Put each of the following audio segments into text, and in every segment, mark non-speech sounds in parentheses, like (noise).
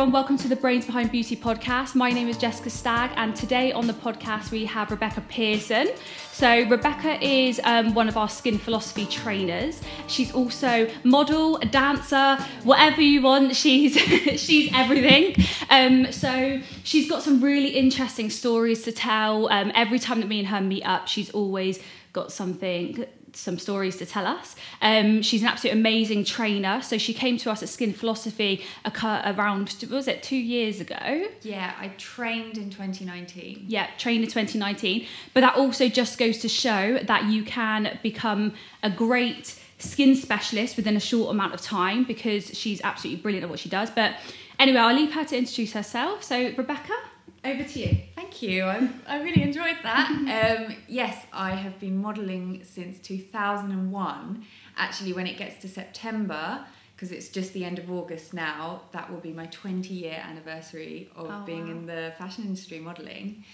everyone, welcome to the Brains Behind Beauty podcast. My name is Jessica Stagg, and today on the podcast we have Rebecca Pearson. So, Rebecca is um, one of our skin philosophy trainers. She's also model, a dancer, whatever you want. She's (laughs) she's everything. Um, so, she's got some really interesting stories to tell. Um, every time that me and her meet up, she's always got something some stories to tell us. Um, she's an absolute amazing trainer. So she came to us at Skin Philosophy around, was it two years ago? Yeah, I trained in 2019. Yeah, trained in 2019. But that also just goes to show that you can become a great skin specialist within a short amount of time because she's absolutely brilliant at what she does. But anyway, I'll leave her to introduce herself. So, Rebecca, over to you. Thank you. I, I really enjoyed that. (laughs) um, yes, I have been modelling since 2001. Actually, when it gets to September, because it's just the end of August now, that will be my 20 year anniversary of oh, being wow. in the fashion industry modelling.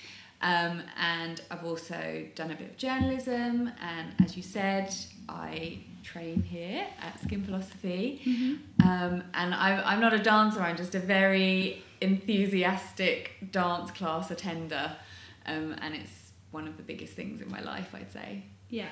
Um, and I've also done a bit of journalism, and as you said, I train here at Skin Philosophy. Mm-hmm. Um, and I'm, I'm not a dancer, I'm just a very enthusiastic dance class attender, um, and it's one of the biggest things in my life, I'd say. Yeah.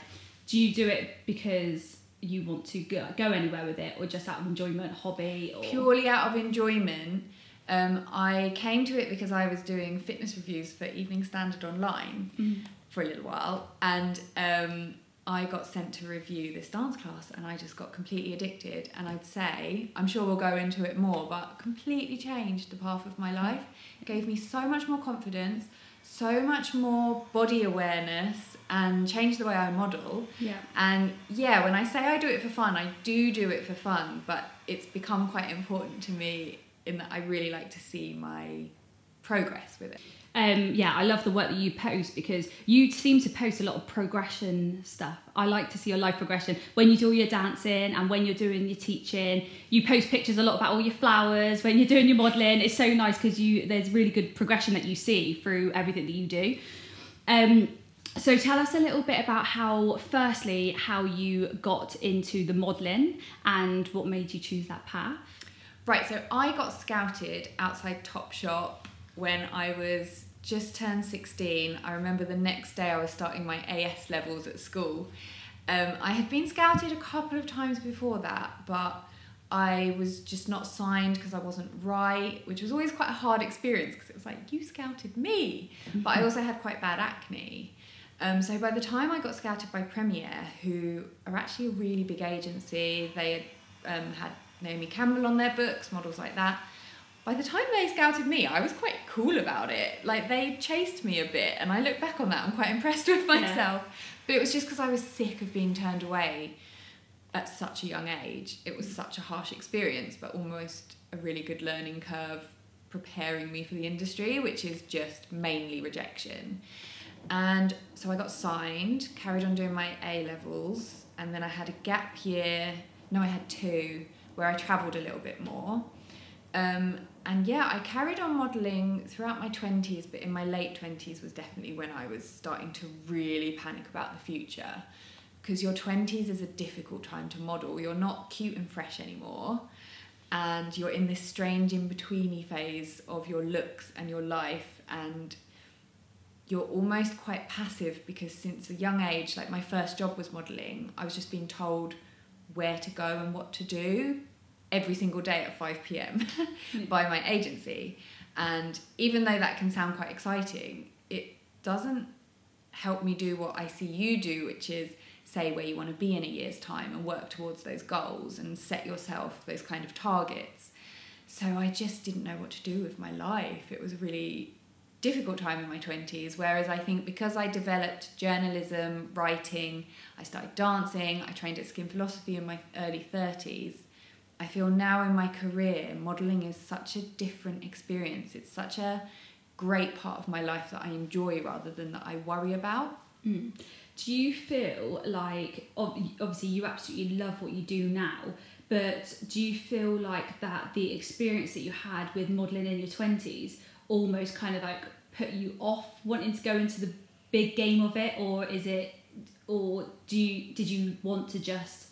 Do you do it because you want to go, go anywhere with it, or just out of enjoyment, hobby? Or... Purely out of enjoyment. Um, I came to it because I was doing fitness reviews for Evening Standard Online mm. for a little while, and um, I got sent to review this dance class and I just got completely addicted. And I'd say, I'm sure we'll go into it more, but completely changed the path of my life. It gave me so much more confidence, so much more body awareness, and changed the way I model. Yeah. And yeah, when I say I do it for fun, I do do it for fun, but it's become quite important to me in that I really like to see my progress with it um, yeah, I love the work that you post because you seem to post a lot of progression stuff. I like to see your life progression when you do all your dancing and when you're doing your teaching. You post pictures a lot about all your flowers when you're doing your modelling. It's so nice because you there's really good progression that you see through everything that you do. Um, so tell us a little bit about how, firstly, how you got into the modelling and what made you choose that path. Right, so I got scouted outside Topshop when I was just turned 16. I remember the next day I was starting my AS levels at school. Um, I had been scouted a couple of times before that, but I was just not signed because I wasn't right, which was always quite a hard experience because it was like, you scouted me. But I also had quite bad acne. Um, so by the time I got scouted by Premier, who are actually a really big agency, they had um, had Naomi Campbell on their books, models like that by the time they scouted me, I was quite cool about it. Like they chased me a bit, and I look back on that, I'm quite (laughs) impressed with myself. Yeah. But it was just because I was sick of being turned away at such a young age. It was such a harsh experience, but almost a really good learning curve preparing me for the industry, which is just mainly rejection. And so I got signed, carried on doing my A levels, and then I had a gap year. No, I had two where I travelled a little bit more. Um, and yeah, I carried on modelling throughout my 20s, but in my late 20s was definitely when I was starting to really panic about the future. Because your 20s is a difficult time to model. You're not cute and fresh anymore. And you're in this strange in betweeny phase of your looks and your life. And you're almost quite passive because since a young age, like my first job was modelling, I was just being told where to go and what to do every single day at 5 p.m. Hmm. (laughs) by my agency. And even though that can sound quite exciting, it doesn't help me do what I see you do, which is say where you want to be in a year's time and work towards those goals and set yourself those kind of targets. So I just didn't know what to do with my life. It was a really difficult time in my 20s. Whereas I think because I developed journalism, writing, I started dancing, I trained at Skin Philosophy in my early 30s, I feel now in my career, modelling is such a different experience. It's such a great part of my life that I enjoy rather than that I worry about. Mm. Do you feel like, obviously, you absolutely love what you do now, but do you feel like that the experience that you had with modelling in your 20s almost kind of like put you off wanting to go into the big game of it, or is it, or do you, did you want to just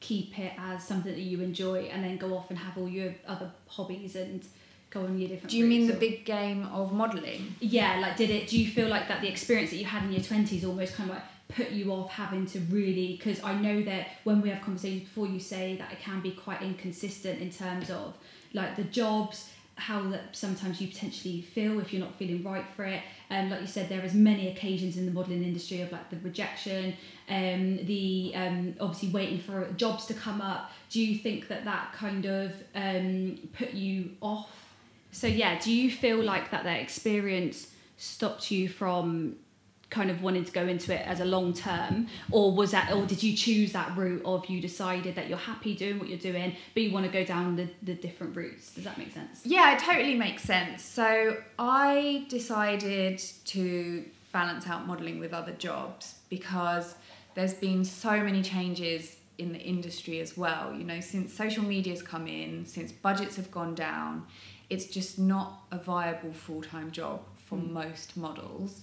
keep it as something that you enjoy and then go off and have all your other hobbies and go on your different Do you mean the or- big game of modelling? yeah like did it do you feel like that the experience that you had in your 20s almost kind of like put you off having to really because i know that when we have conversations before you say that it can be quite inconsistent in terms of like the jobs how that sometimes you potentially feel if you're not feeling right for it. And like you said there is many occasions in the modelling industry of like the rejection um the um obviously waiting for jobs to come up. Do you think that that kind of um put you off? So yeah, do you feel like that that experience stopped you from kind of wanting to go into it as a long term, or was that, or did you choose that route of you decided that you're happy doing what you're doing, but you want to go down the, the different routes? Does that make sense? Yeah, it totally makes sense. So I decided to balance out modelling with other jobs because there's been so many changes in the industry as well. You know, since social media's come in, since budgets have gone down, it's just not a viable full time job for Mm. most models.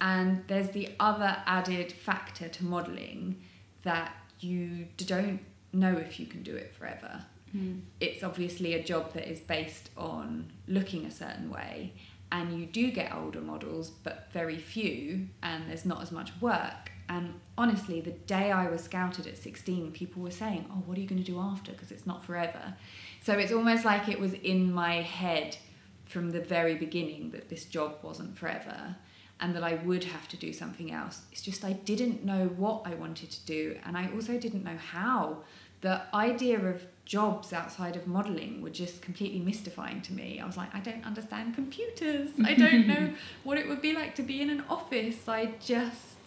And there's the other added factor to modelling that you don't know if you can do it forever. Mm. it's obviously a job that is based on looking a certain way and you do get older models but very few and there's not as much work. And honestly the day i was scouted at 16 people were saying oh what are you going to do after? Because it's not forever. So it's almost like it was in my head from the very beginning that this job wasn't forever and that I would have to do something else. It's just I didn't know what I wanted to do and I also didn't know how. The idea of jobs outside of modelling were just completely mystifying to me. I was like, I don't understand computers. I don't know (laughs) what it would be like to be in an office. I just,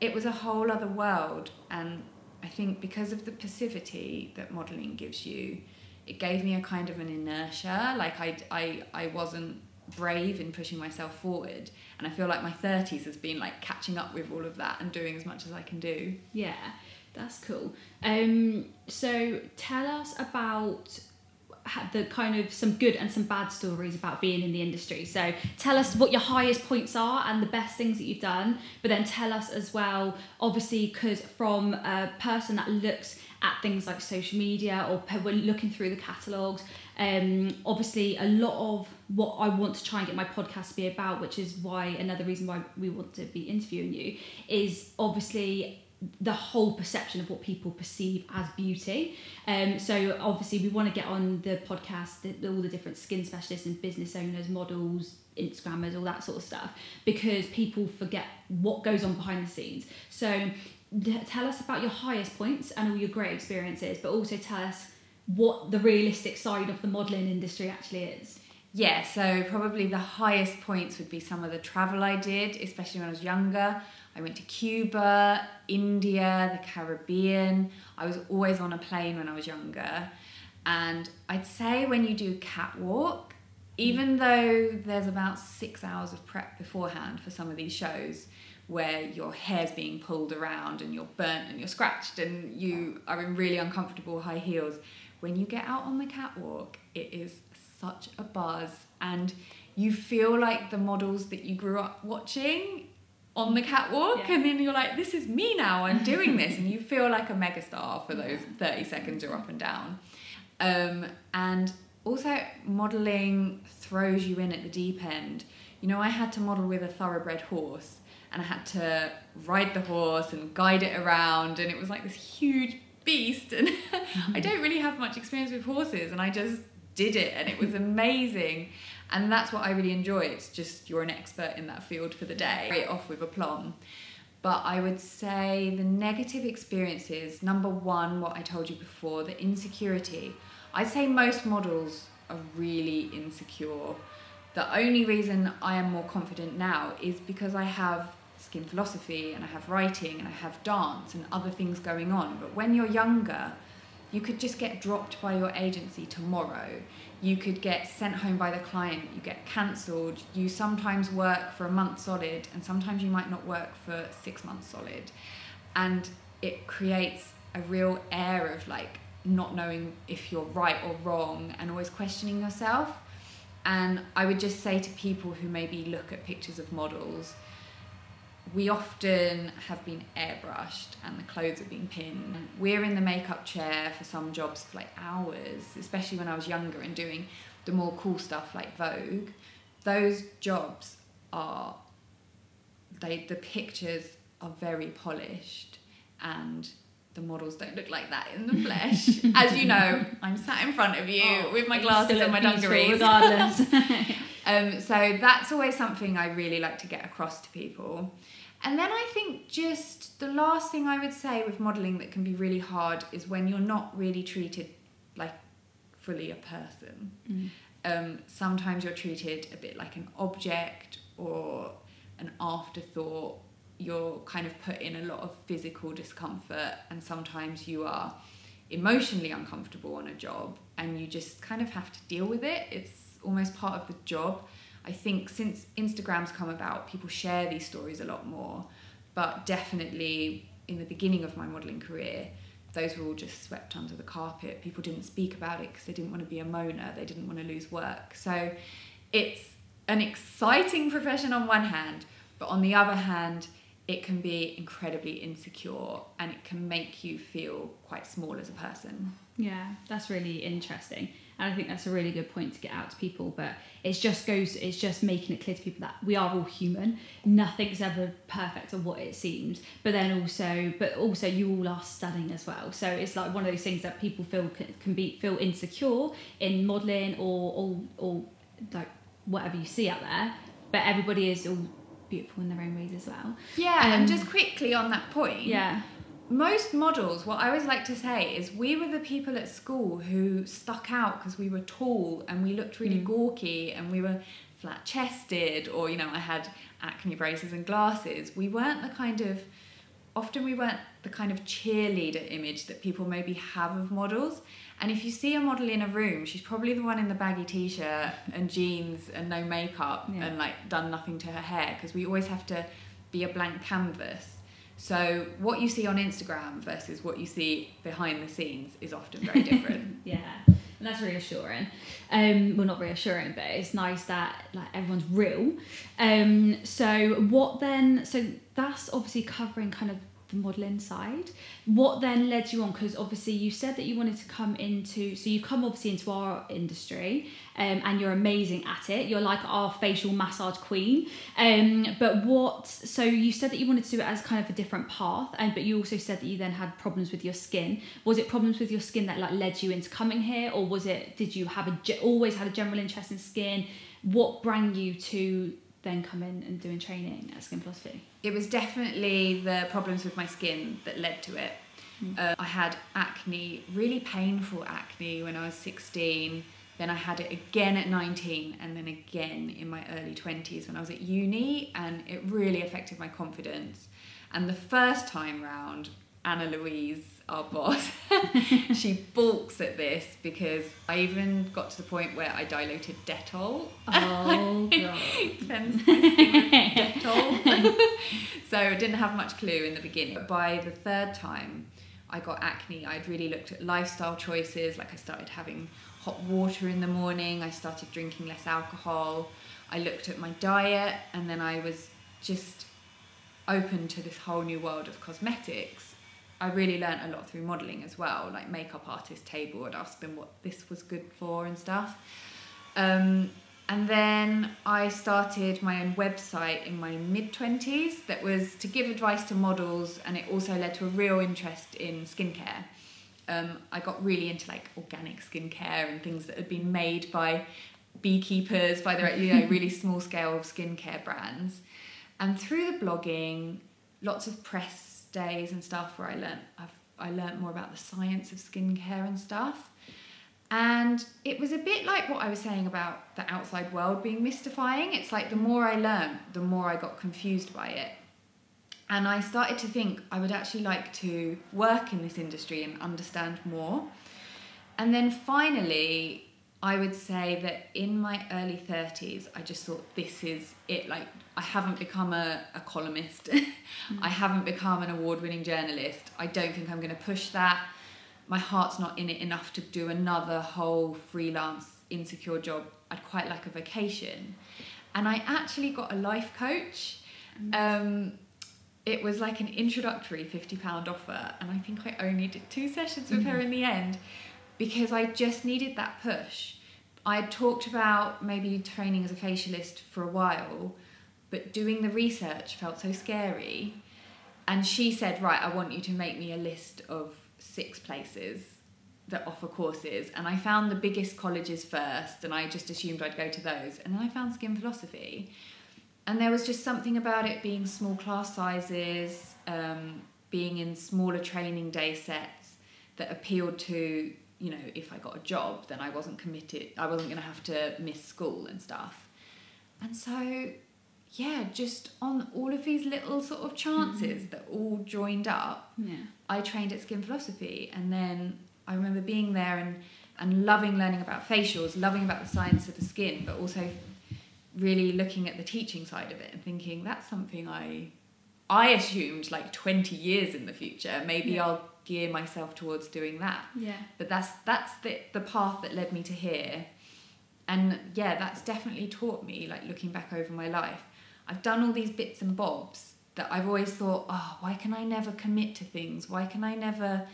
it was a whole other world. And I think because of the passivity that modelling gives you, it gave me a kind of an inertia. Like I, I, I wasn't brave in pushing myself forward. And I feel like my 30s has been like catching up with all of that and doing as much as I can do. Yeah, that's cool. Um, so tell us about the kind of some good and some bad stories about being in the industry. So tell us what your highest points are and the best things that you've done, but then tell us as well, obviously, because from a person that looks at things like social media or when looking through the catalogues, um, obviously a lot of what I want to try and get my podcast to be about, which is why another reason why we want to be interviewing you, is obviously the whole perception of what people perceive as beauty. Um, so obviously we want to get on the podcast the, all the different skin specialists and business owners, models, Instagrammers, all that sort of stuff, because people forget what goes on behind the scenes. So tell us about your highest points and all your great experiences, but also tell us what the realistic side of the modelling industry actually is. Yeah, so probably the highest points would be some of the travel I did, especially when I was younger. I went to Cuba, India, the Caribbean. I was always on a plane when I was younger. And I'd say when you do catwalk, even though there's about six hours of prep beforehand for some of these shows where your hair's being pulled around and you're burnt and you're scratched and you are in really uncomfortable high heels, when you get out on the catwalk, it is such a buzz and you feel like the models that you grew up watching on the catwalk Yeah. and then you're like this is me now i'm doing this and you feel like a megastar for those 30 seconds you're up and down. Um, and also modeling throws you in at the deep end. You know i had to model with a thoroughbred horse and i had to ride the horse and guide it around and it was like this huge beast and (laughs) i don't really have much experience with horses and i just did it and it was (laughs) amazing. And that's what i really enjoy. It's just you're an expert in that field for the day. It off with aplomb but i would say the negative experiences number one what i told you before the insecurity. I'd say most models are really insecure. The only reason i am more confident now is because i have skin philosophy and i have writing and i have dance and other things going on but when you're younger you could just get dropped by your agency tomorrow. You could get sent home by the client. You get cancelled. You sometimes work for a month solid, and sometimes you might not work for six months solid. And it creates a real air of like not knowing if you're right or wrong and always questioning yourself. And I would just say to people who maybe look at pictures of models, we often have been airbrushed and the clothes have been pinned. We're in the makeup chair for some jobs for like hours, especially when I was younger and doing the more cool stuff like Vogue, those jobs are they the pictures are very polished and the models don't look like that in the (laughs) flesh. As you know, I'm sat in front of you Oh, with my glasses and my dungarees. regardless. (laughs) Um, so that's always something I really like to get across to people. And then I think just the last thing I would say with modelling that can be really hard is when you're not really treated like fully a person. Mm. Um, sometimes you're treated a bit like an object or an afterthought. You're kind of put in a lot of physical discomfort, and sometimes you are emotionally uncomfortable on a job, and you just kind of have to deal with it. It's almost part of the job. I think since Instagram's come about, people share these stories a lot more, but definitely in the beginning of my modelling career, those were all just swept under the carpet. People didn't speak about it because they didn't want to be a moaner, they didn't want to lose work. So it's an exciting (laughs) profession on one hand, but on the other hand, it can be incredibly insecure and it can make you feel quite small as a person. Yeah, that's really interesting. And I think that's a really good point to get out to people. But it just goes, it's just making it clear to people that we are all human. Nothing's ever perfect or what it seems. But then also, but also you all are stunning as well. So it's like one of those things that people feel can, can be feel insecure in modelling or, or or like whatever you see out there. But everybody is all beautiful in their own ways as well. Yeah, Um, and just quickly on that point, Yeah. Most models, what I always like to say is we were the people at school who stuck out because we were tall and we looked really Mm. gawky and we were flat chested, or you know, I had acne braces and glasses. We weren't the kind of, often we weren't the kind of cheerleader image that people maybe have of models. And if you see a model in a room, she's probably the one in the baggy t shirt and jeans and no makeup Yeah. and like done nothing to her hair because we always have to be a blank canvas. So what you see on Instagram versus what you see behind the scenes is often very different. (laughs) Yeah, and that's reassuring. Um, well, not reassuring, but it's nice that like everyone's real. Um, so what then? So that's obviously covering kind of the modelling side. What then led you on? Because obviously you said that you wanted to come into. So you've come obviously into our industry, um, and you're amazing at it. You're like our facial massage queen. Um, but what? So you said that you wanted to do it as kind of a different path, and but you also said that you then had problems with your skin. Was it problems with your skin that like led you into coming here, or was it? Did you have a always had a general interest in skin? What brought you to then come in and doing training at Skin Philosophy? It was definitely the problems with my skin that led to it. Uh, I had acne, really painful acne when I was 16. Then I had it again at 19 and then again in my early 20s when I was at uni, and it really affected my confidence. And the first time round, Anna Louise, our boss, (laughs) she balks at this because I even got to the point where I diluted Dettol. Oh (laughs) god. Cleansed my skin with (laughs) Dettol. so I didn't have much clue in the beginning. But by the third time I got acne, I'd really looked at lifestyle choices. Like I started having hot water in the morning, I started drinking less alcohol, I looked at my diet, and then I was just open to this whole new world of cosmetics. I really learnt a lot through modelling as well, like makeup artist table would ask them what this was good for and stuff. Um, and then I started my own website in my mid 20s that was to give advice to models, and it also led to a real interest in skincare. Um, I got really into like organic skincare and things that had been made by beekeepers, by the you know (laughs) really small scale skincare brands. And through the blogging, lots of press days and stuff where I learnt I've, I learnt more about the science of skincare and stuff. And it was a bit like what I was saying about the outside world being mystifying. It's like the more I learned, the more I got confused by it. And I started to think I would actually like to work in this industry and understand more. And then finally, I would say that in my early 30s, I just thought this is it. Like, I haven't become a, a columnist, (laughs) I mm. haven't become an award winning journalist. I don't think I'm going to push that. My heart's not in it enough to do another whole freelance insecure job. I'd quite like a vacation. And I actually got a life coach. Mm. Um, it was like an introductory £50 offer, and I think I only did two sessions with her mm. in the end because I just needed that push. I had talked about maybe training as a facialist for a while, but doing the research felt so scary. And she said, Right, I want you to make me a list of six places that offer courses. And I found the biggest colleges first, and I just assumed I'd go to those. And then I found skin philosophy. And there was just something about it being small class sizes, um, being in smaller training day sets that appealed to you know, if I got a job, then I wasn't committed, I wasn't going to have to miss school and stuff. And so, yeah, just on all of these little sort of chances mm-hmm. that all joined up, yeah. I trained at Skin Philosophy. And then I remember being there and, and loving learning about facials, loving about the science of the skin, but also really looking at the teaching side of it and thinking that's something I I assumed like 20 years in the future. Maybe yeah. I'll gear myself towards doing that. Yeah. But that's that's the the path that led me to here. And yeah, that's definitely taught me, like looking back over my life. I've done all these bits and bobs that I've always thought, oh, why can I never commit to things? Why can I never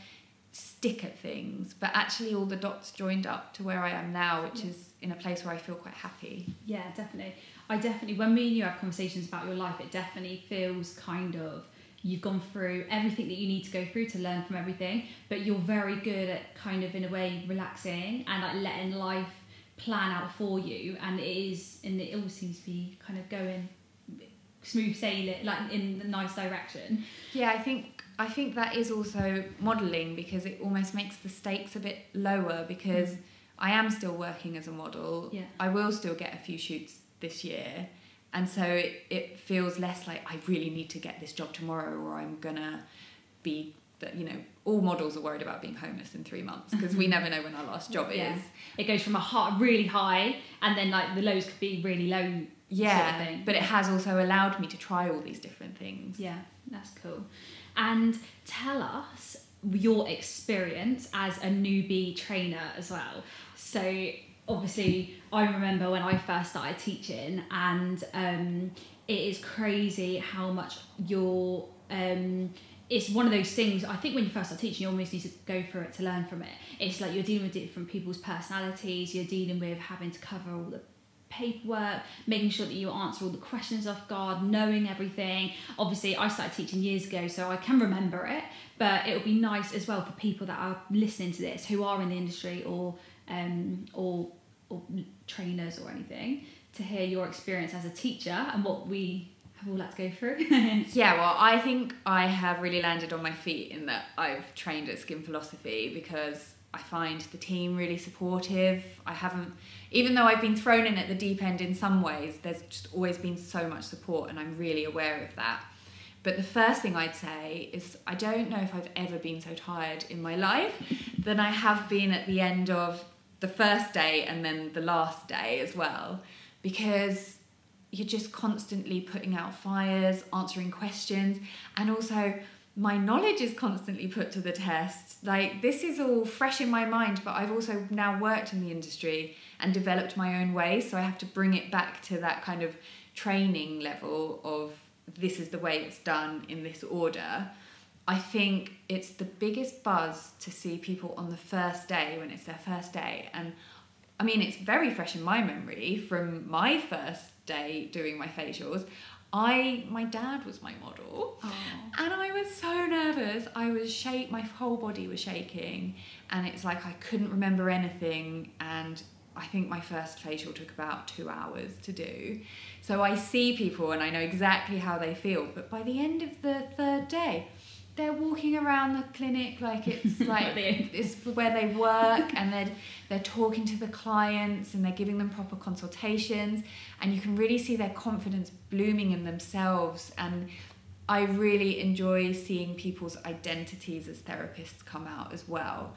stick at things? But actually, all the dots joined up to where I am now, which is in a place where I feel quite happy. Yeah, definitely. I definitely, when me and you have conversations about your life, it definitely feels kind of you've gone through everything that you need to go through to learn from everything, but you're very good at kind of in a way relaxing and like letting life plan out for you, and it is, and it all seems to be kind of going smooth sailing, like in the nice direction. Yeah, I think I think that is also modelling because it almost makes the stakes a bit lower because mm. I am still working as a model. Yeah. I will still get a few shoots this year and so it, it feels less like I really need to get this job tomorrow or I'm gonna be that you know all models are worried about being homeless in three months because we (laughs) never know when our last job yeah. is it goes from a high, really high and then like the lows could be really low yeah sort of but it has also allowed me to try all these different things yeah that's cool and tell us your experience as a newbie trainer as well so obviously I remember when I first started teaching, and um, it is crazy how much you're. Um, it's one of those things. I think when you first start teaching, you almost need to go through it to learn from it. It's like you're dealing with different people's personalities. You're dealing with having to cover all the paperwork, making sure that you answer all the questions off guard, knowing everything. Obviously, I started teaching years ago, so I can remember it. But it would be nice as well for people that are listening to this who are in the industry or um, or or trainers or anything to hear your experience as a teacher and what we have all had to go through. (laughs) yeah, well, I think I have really landed on my feet in that I've trained at Skin Philosophy because I find the team really supportive. I haven't, even though I've been thrown in at the deep end in some ways, there's just always been so much support, and I'm really aware of that. But the first thing I'd say is I don't know if I've ever been so tired in my life than I have been at the end of the first day and then the last day as well because you're just constantly putting out fires, answering questions, and also my knowledge is constantly put to the test. Like, this is all fresh in my mind, but I've also now worked in the industry and developed my own way. so I have to bring it back to that kind of training level of this is the way it's done in this order. I think it's the biggest buzz to see people on the first day when it's their first day. And I mean, it's very fresh in my memory from my first day doing my facials. I my dad was my model, Aww. and I was so nervous. I was shake, my whole body was shaking, and it's like I couldn't remember anything. And I think my first facial took about two hours to do. So I see people, and I know exactly how they feel. But by the end of the third day, they're walking around the clinic like it's (laughs) like it's where they work and they're they're talking to the clients and they're giving them proper consultations and you can really see their confidence blooming in themselves and I really enjoy seeing people's identities as therapists come out as well.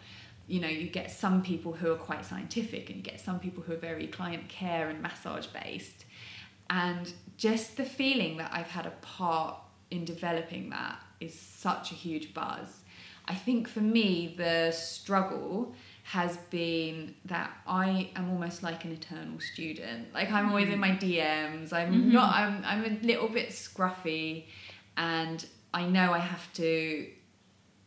You know, you get some people who are quite scientific and you get some people who are very client care and massage based. And just the feeling that I've had a part in developing that is such a huge buzz. I think for me, the struggle has been that I am almost like an eternal student. Like I'm always in my DMs. I'm mm-hmm. not. I'm. I'm a little bit scruffy, and I know I have to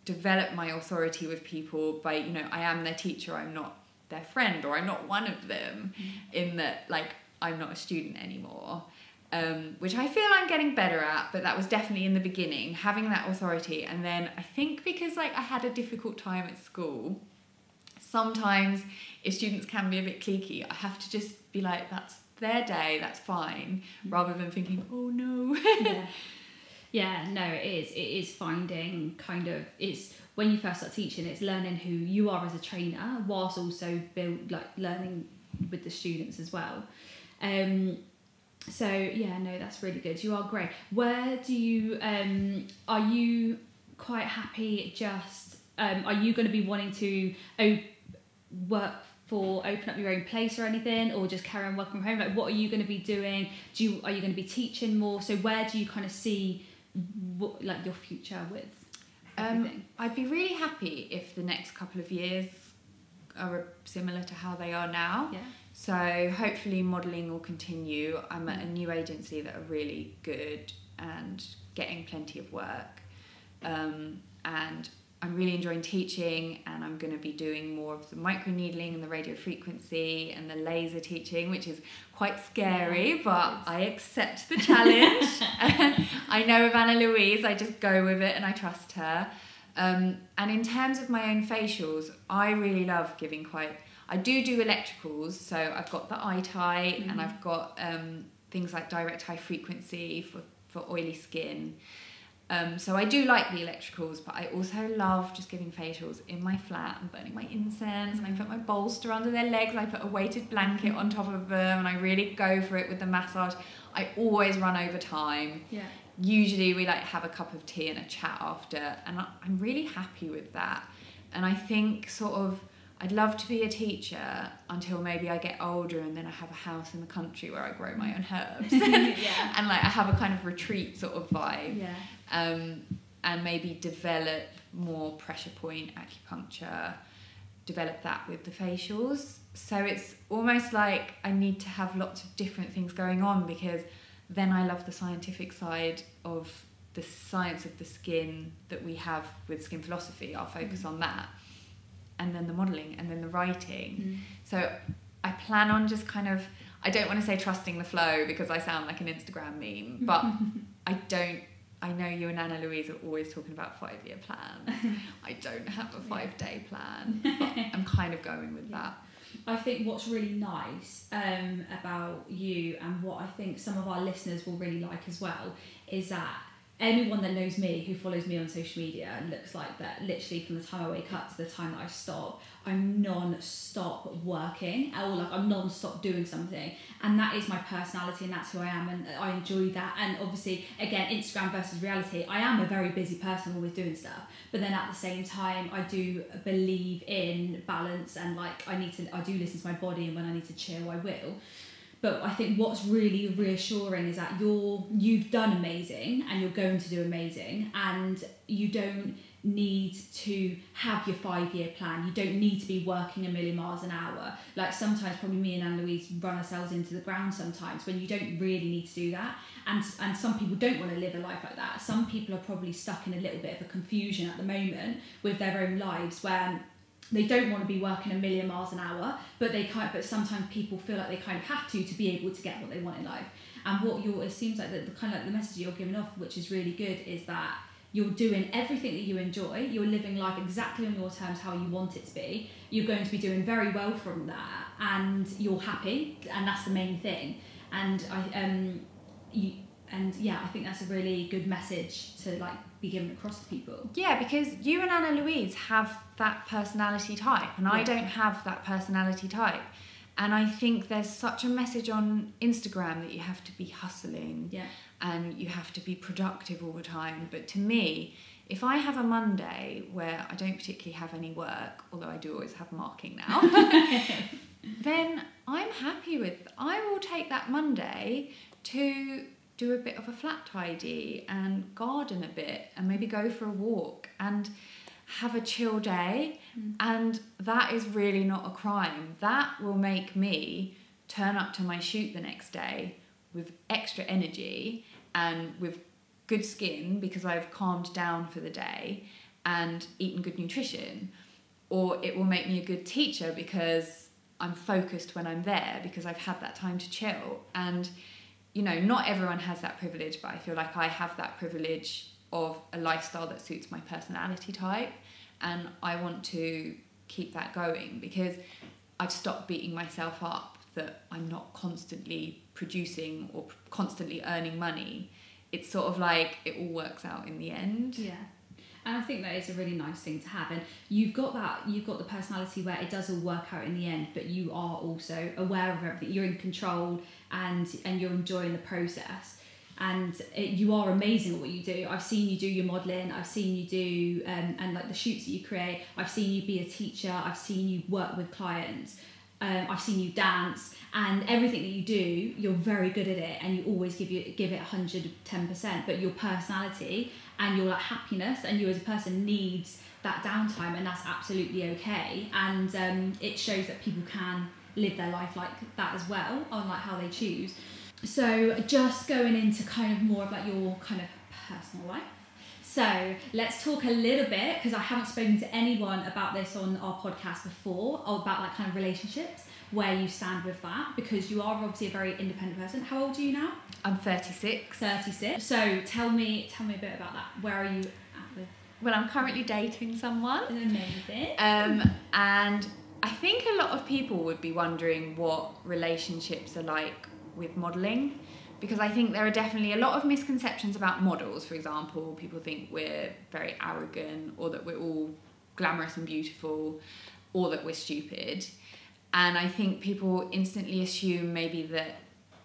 develop my authority with people by you know I am their teacher. I'm not their friend or I'm not one of them in that like I'm not a student anymore. Um, which I feel I'm getting better at, but that was definitely in the beginning, having that authority. And then I think because like I had a difficult time at school, sometimes if students can be a bit cliquey, I have to just be like, that's their day, that's fine, rather than thinking, oh no. yeah. (laughs) Yeah, no, it is. It is finding kind of it's when you first start teaching, it's learning who you are as a trainer, whilst also build like learning with the students as well. Um, so yeah, no, that's really good. You are great. Where do you um, are you quite happy? Just um, are you going to be wanting to op- work for open up your own place or anything, or just carry on working from home? Like, what are you going to be doing? Do you are you going to be teaching more? So where do you kind of see what, like your future with? Um, I'd be really happy if the next couple of years are similar to how they are now. yeah. So hopefully modelling will continue. I'm at a new agency that are really good and getting plenty of work. Um, and I'm really enjoying teaching and I'm going to be doing more of the microneedling and the radio frequency and the laser teaching, which is quite scary, Yeah, but. I accept the challenge. (laughs) I know of Anna Louise, I just go with it and I trust her. Um, and in terms of my own facials, I really love giving quite. I do do electricals, so I've got the eye tight and Mhm. I've got um, things like direct high frequency for, for oily skin. Um, so I do like the electricals, but I also love just giving facials in my flat and burning my incense. And I put my bolster under their legs. I put a weighted blanket on top of them, and I really go for it with the massage. I always run over time. Yeah. Usually we like have a cup of tea and a chat after, and I- I'm really happy with that. And I think sort of I'd love to be a teacher until maybe I get older and then I have a house in the country where I grow my own herbs. (laughs) yeah. (laughs) and like I have a kind of retreat sort of vibe Yeah. um, and maybe develop more pressure point acupuncture, develop that with the facials. So it's almost like I need to have lots of different things going on because then I love the scientific side of the science of the skin that we have with skin philosophy. I'll focus on that. And then the modelling and then the writing. So I plan on just kind of I don't want to say trusting the flow because I sound like an Instagram meme, but (laughs) I don't I know you and Anna Louise are always talking about five year plans. (laughs) I don't have a five day plan, but (laughs) I'm kind of going with that. I think what's really nice um, about you and what I think some of our listeners will really like as well is that anyone that knows me who follows me on social media and looks like that literally from the time I wake up to the time that I stop I'm non-stop working. Or like I'm non-stop doing something. And that is my personality and that's who I am and I enjoy that. And obviously again Instagram versus reality I am a very busy person always doing stuff. But then at the same time I do believe in balance and like I need to I do listen to my body and when I need to chill I will but I think what's really reassuring is that you're you've done amazing and you're going to do amazing and you don't need to have your five year plan. You don't need to be working a million miles an hour. Like sometimes probably me and Anna Louise run ourselves into the ground sometimes when you don't really need to do that. And and some people don't want to live a life like that. Some people are probably stuck in a little bit of a confusion at the moment with their own lives where they don't want to be working a million miles an hour, but they can't. But sometimes people feel like they kind of have to to be able to get what they want in life. And what you're, it seems like the, the kind of like the message you're giving off, which is really good, is that you're doing everything that you enjoy. You're living life exactly on your terms, how you want it to be. You're going to be doing very well from that, and you're happy, and that's the main thing. And I um, you and yeah, I think that's a really good message to like be given across to people. Yeah, because you and Anna Louise have that personality type, and I don't have that personality type. And I think there's such a message on Instagram that you have to be hustling Yeah. and you have to be productive all the time. But to me, if I have a Monday where I don't particularly have any work, although I do always have marking now, (laughs) then I'm happy with I will take that Monday to do a bit of a flat tidy and garden a bit and maybe go for a walk and have a chill day Mm. and that is really not a crime that will make me turn up to my shoot the next day with extra energy and with good skin because I've calmed down for the day and eaten good nutrition or it will make me a good teacher because I'm focused when I'm there because I've had that time to chill. And, you know, not everyone has that privilege, but I feel like I have that privilege of a lifestyle that suits my personality type. And I want to keep that going because I've stopped beating myself up that I'm not constantly producing or constantly earning money. It's sort of like it all works out in the end. Yeah. And I think that is a really nice thing to have. And you've got that, you've got the personality where it does all work out in the end, but you are also aware of everything. You're in control and and you're enjoying the process. And it, you are amazing at what you do. I've seen you do your modelling. I've seen you do um, and like the shoots that you create. I've seen you be a teacher. I've seen you work with clients. Um, I've seen you dance and everything that you do, you're very good at it, and you always give you give it 110 percent. But your personality and your like, happiness and you as a person needs that downtime, and that's absolutely okay. And um, it shows that people can live their life like that as well, on like how they choose. So just going into kind of more of like your kind of personal life. So let's talk a little bit because I haven't spoken to anyone about this on our podcast before, or about like kind of relationships where you stand with that because you are obviously a very independent person. How old are you now? I'm 36. 36. So tell me tell me a bit about that. Where are you at with Well, I'm currently dating someone. amazing? Um, and I think a lot of people would be wondering what relationships are like with modelling because I think there are definitely a lot of misconceptions about models. For example, people think we're very arrogant or that we're all glamorous and beautiful or that we're stupid. And I think people instantly assume maybe that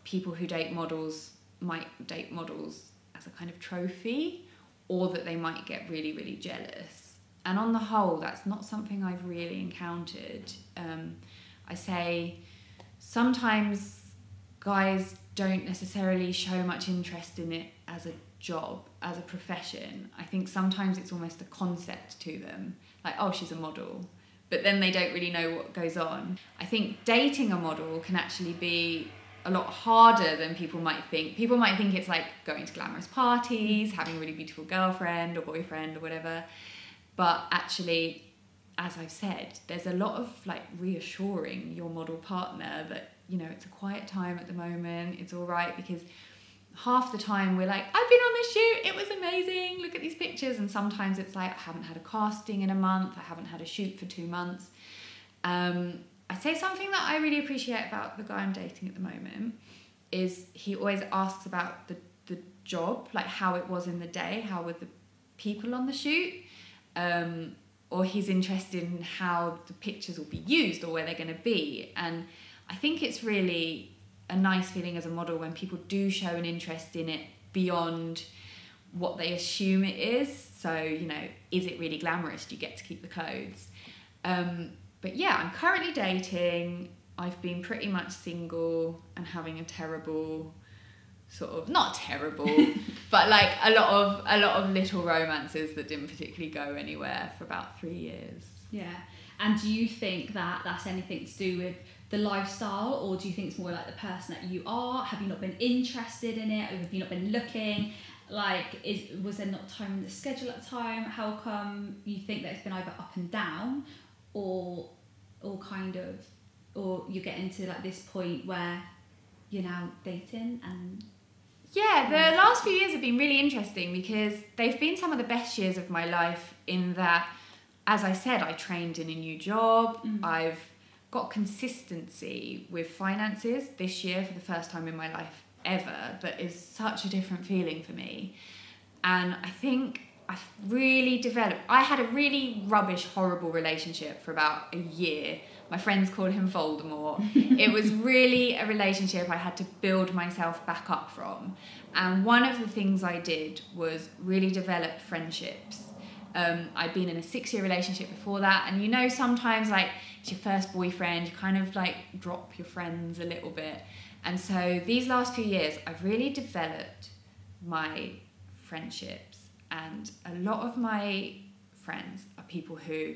people who date models might date models as a kind of trophy or that they might get really, really jealous. And on the whole, that's not something I've really encountered. Um, I say sometimes guys don't necessarily show much interest in it as a job, as a profession. I think sometimes it's almost a concept to them, like, oh, she's a model but then they don't really know what goes on. I think dating a model can actually be a lot harder than people might think. People might think it's like going to glamorous parties, mm. having a really beautiful girlfriend or boyfriend or whatever. But actually, as I've said, there's a lot of like reassuring your model partner that, you know, it's a quiet time at the moment, it's all right because half the time we're like, I've been on this shoot, it was amazing, look at these pictures. And sometimes it's like, I haven't had a casting in a month, I haven't had a shoot for two months. Um, I'd say something that I really appreciate about the guy I'm dating at the moment is he always asks about the, the job, like how it was in the day, how were the people on the shoot. Um, or he's interested in how the pictures will be used or where they're going to be. And I think it's really a nice feeling as a model when people do show an interest in it beyond what they assume it is. So, you know, is it really glamorous? Do you get to keep the clothes? Um, but yeah, I'm currently dating. I've been pretty much single and having a terrible sort of not terrible, (laughs) but like a lot of a lot of little romances that didn't particularly go anywhere for about three years. Yeah. And do you think that that's anything to do with the lifestyle, or do you think it's more like the person that you are? Have you not been interested in it? Or have you not been looking? Like, is was there not time in the schedule at the time? How come you think that it's been either up and down, or or kind of, or you're getting to like this point where you're now dating and Yeah, the last few years have been really interesting because they've been some of the best years of my life in that, as I said, I trained in a new job. Mm. I've got consistency with finances this year for the first time in my life ever that is such a different feeling for me. And I think I've really developed. I had a really rubbish, horrible relationship for about a year. My friends called him Voldemort. (laughs) it was really a relationship I had to build myself back up from. And one of the things I did was really develop friendships. Um, I'd been in a six year relationship before that, and you know, sometimes like it's your first boyfriend, you kind of like drop your friends a little bit. And so these last few years, I've really developed my friendships, and a lot of my friends are people who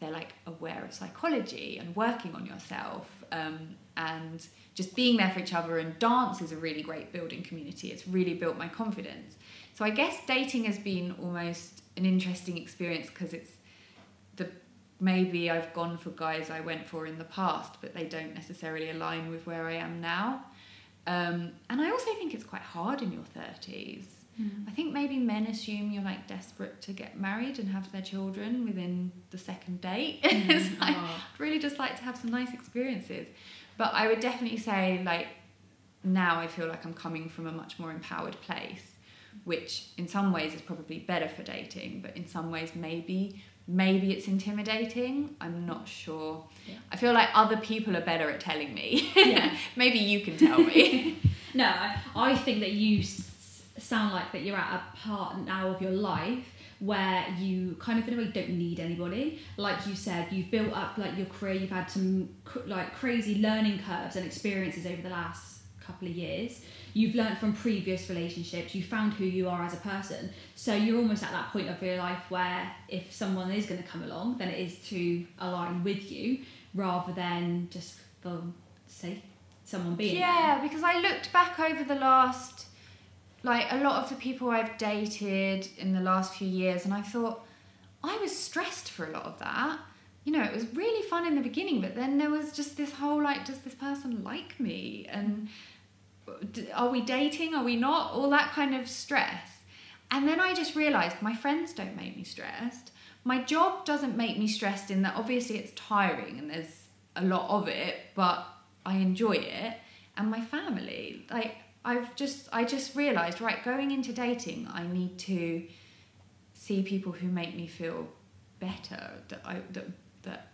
they're like aware of psychology and working on yourself um, and just being there for each other. And dance is a really great building community. It's really built my confidence. So I guess dating has been almost an interesting experience because it's maybe I've gone for guys I went for in the past, but they don't necessarily align with where I am now. Um, and I also think it's quite hard in your 30s. Mm. I think maybe men assume you're like desperate to get married and have their children within the second date. (laughs) it's Mm. like, Oh. I'd really just like to have some nice experiences. But I would definitely say, like, now I feel like I'm coming from a much more empowered place, which in some ways is probably better for dating, but in some ways maybe maybe it's intimidating. I'm not sure. Yeah. I feel like other people are better at telling me. Yeah. (laughs) maybe you can tell me. (laughs) No, I, I think that you s- sound like that you're at a part now of your life where you kind of in a way don't need anybody. Like you said, you've built up like your career. You've had some cr- like crazy learning curves and experiences over the last couple of years. You've learned from previous relationships. You found who you are as a person. So you're almost at that point of your life where if someone is going to come along, then it is to align with you rather than just for say someone being there. Yeah, because I looked back over the last, like a lot of the people I've dated in the last few years, and I thought I was stressed for a lot of that. You know, it was really fun in the beginning, but then there was just this whole like, does this person like me? And are we dating? Are we not? All that kind of stress. And then I just realised my friends don't make me stressed. My job doesn't make me stressed in that obviously it's tiring and there's a lot of it, but I enjoy it. And my family, like I've just I just realised, right, going into dating, I need to see people who make me feel better, that I that that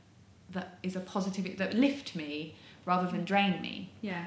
that is a positive that lift me rather than drain me. Yeah,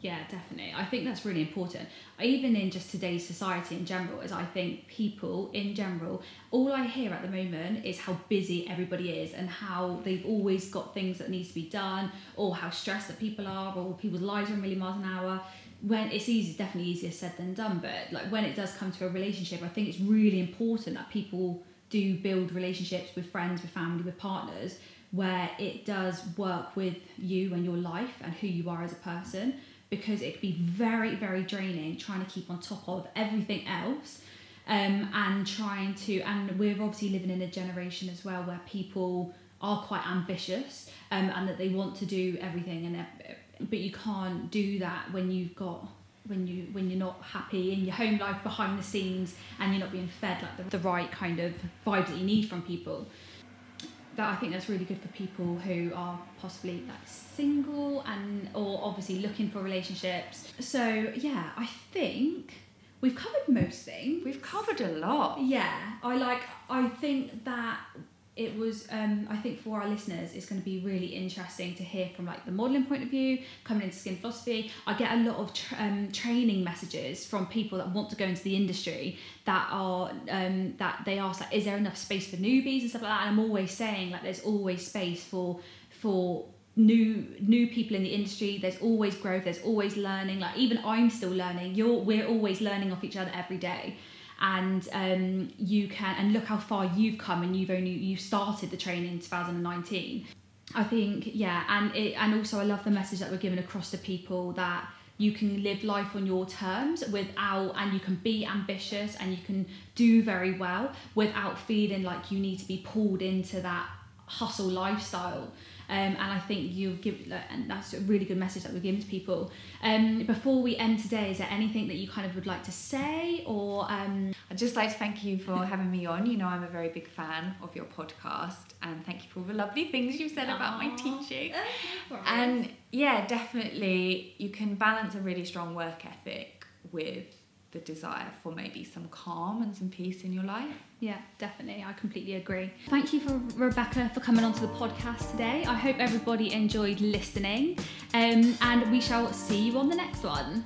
yeah, definitely. I think that's really important. Even in just today's society in general, is I think people in general, all I hear at the moment is how busy everybody is and how they've always got things that needs to be done, or how stressed that people are, or people's lives are a million miles an hour. When it's easy, definitely easier said than done. But like when it does come to a relationship, I think it's really important that people do build relationships with friends, with family, with partners, where it does work with you and your life and who you are as a person because it can be very, very draining trying to keep on top of everything else. Um, and trying to, and we're obviously living in a generation as well where people are quite ambitious um, and that they want to do everything, and uh, but you can't do that when you've got when you when you're not happy in your home life behind the scenes and you're not being fed like the, the right kind of vibe that you need from people that I think that's really good for people who are possibly like single and or obviously looking for relationships. So yeah, I think we've covered most things. We've covered a lot. Yeah, I like. I think that it was. Um, I think for our listeners, it's going to be really interesting to hear from like the modelling point of view, coming into skin philosophy. I get a lot of um, training messages from people that want to go into the industry that are um, that they ask like, is there enough space for newbies and stuff like that? And I'm always saying like, there's always space for for new new people in the industry there's always growth there's always learning like even i'm still learning you're we're always learning off each other every day and um, you can and look how far you've come and you've only you started the training in 2019 i think yeah and it and also i love the message that we're giving across to people that you can live life on your terms without and you can be ambitious and you can do very well without feeling like you need to be pulled into that hustle lifestyle um, and I think you give, like, and that's a really good message that we're giving to people. Um, before we end today, is there anything that you kind of would like to say, or um, I'd just like to thank you for having me on. You know, I'm a very big fan of your podcast, and thank you for all the lovely things you've said about my teaching. (laughs) And yeah, definitely, you can balance a really strong work ethic with the desire for maybe some calm and some peace in your life. Yeah, definitely. I completely agree. Thank you for Rebecca for coming onto the podcast today. I hope everybody enjoyed listening, um, and we shall see you on the next one.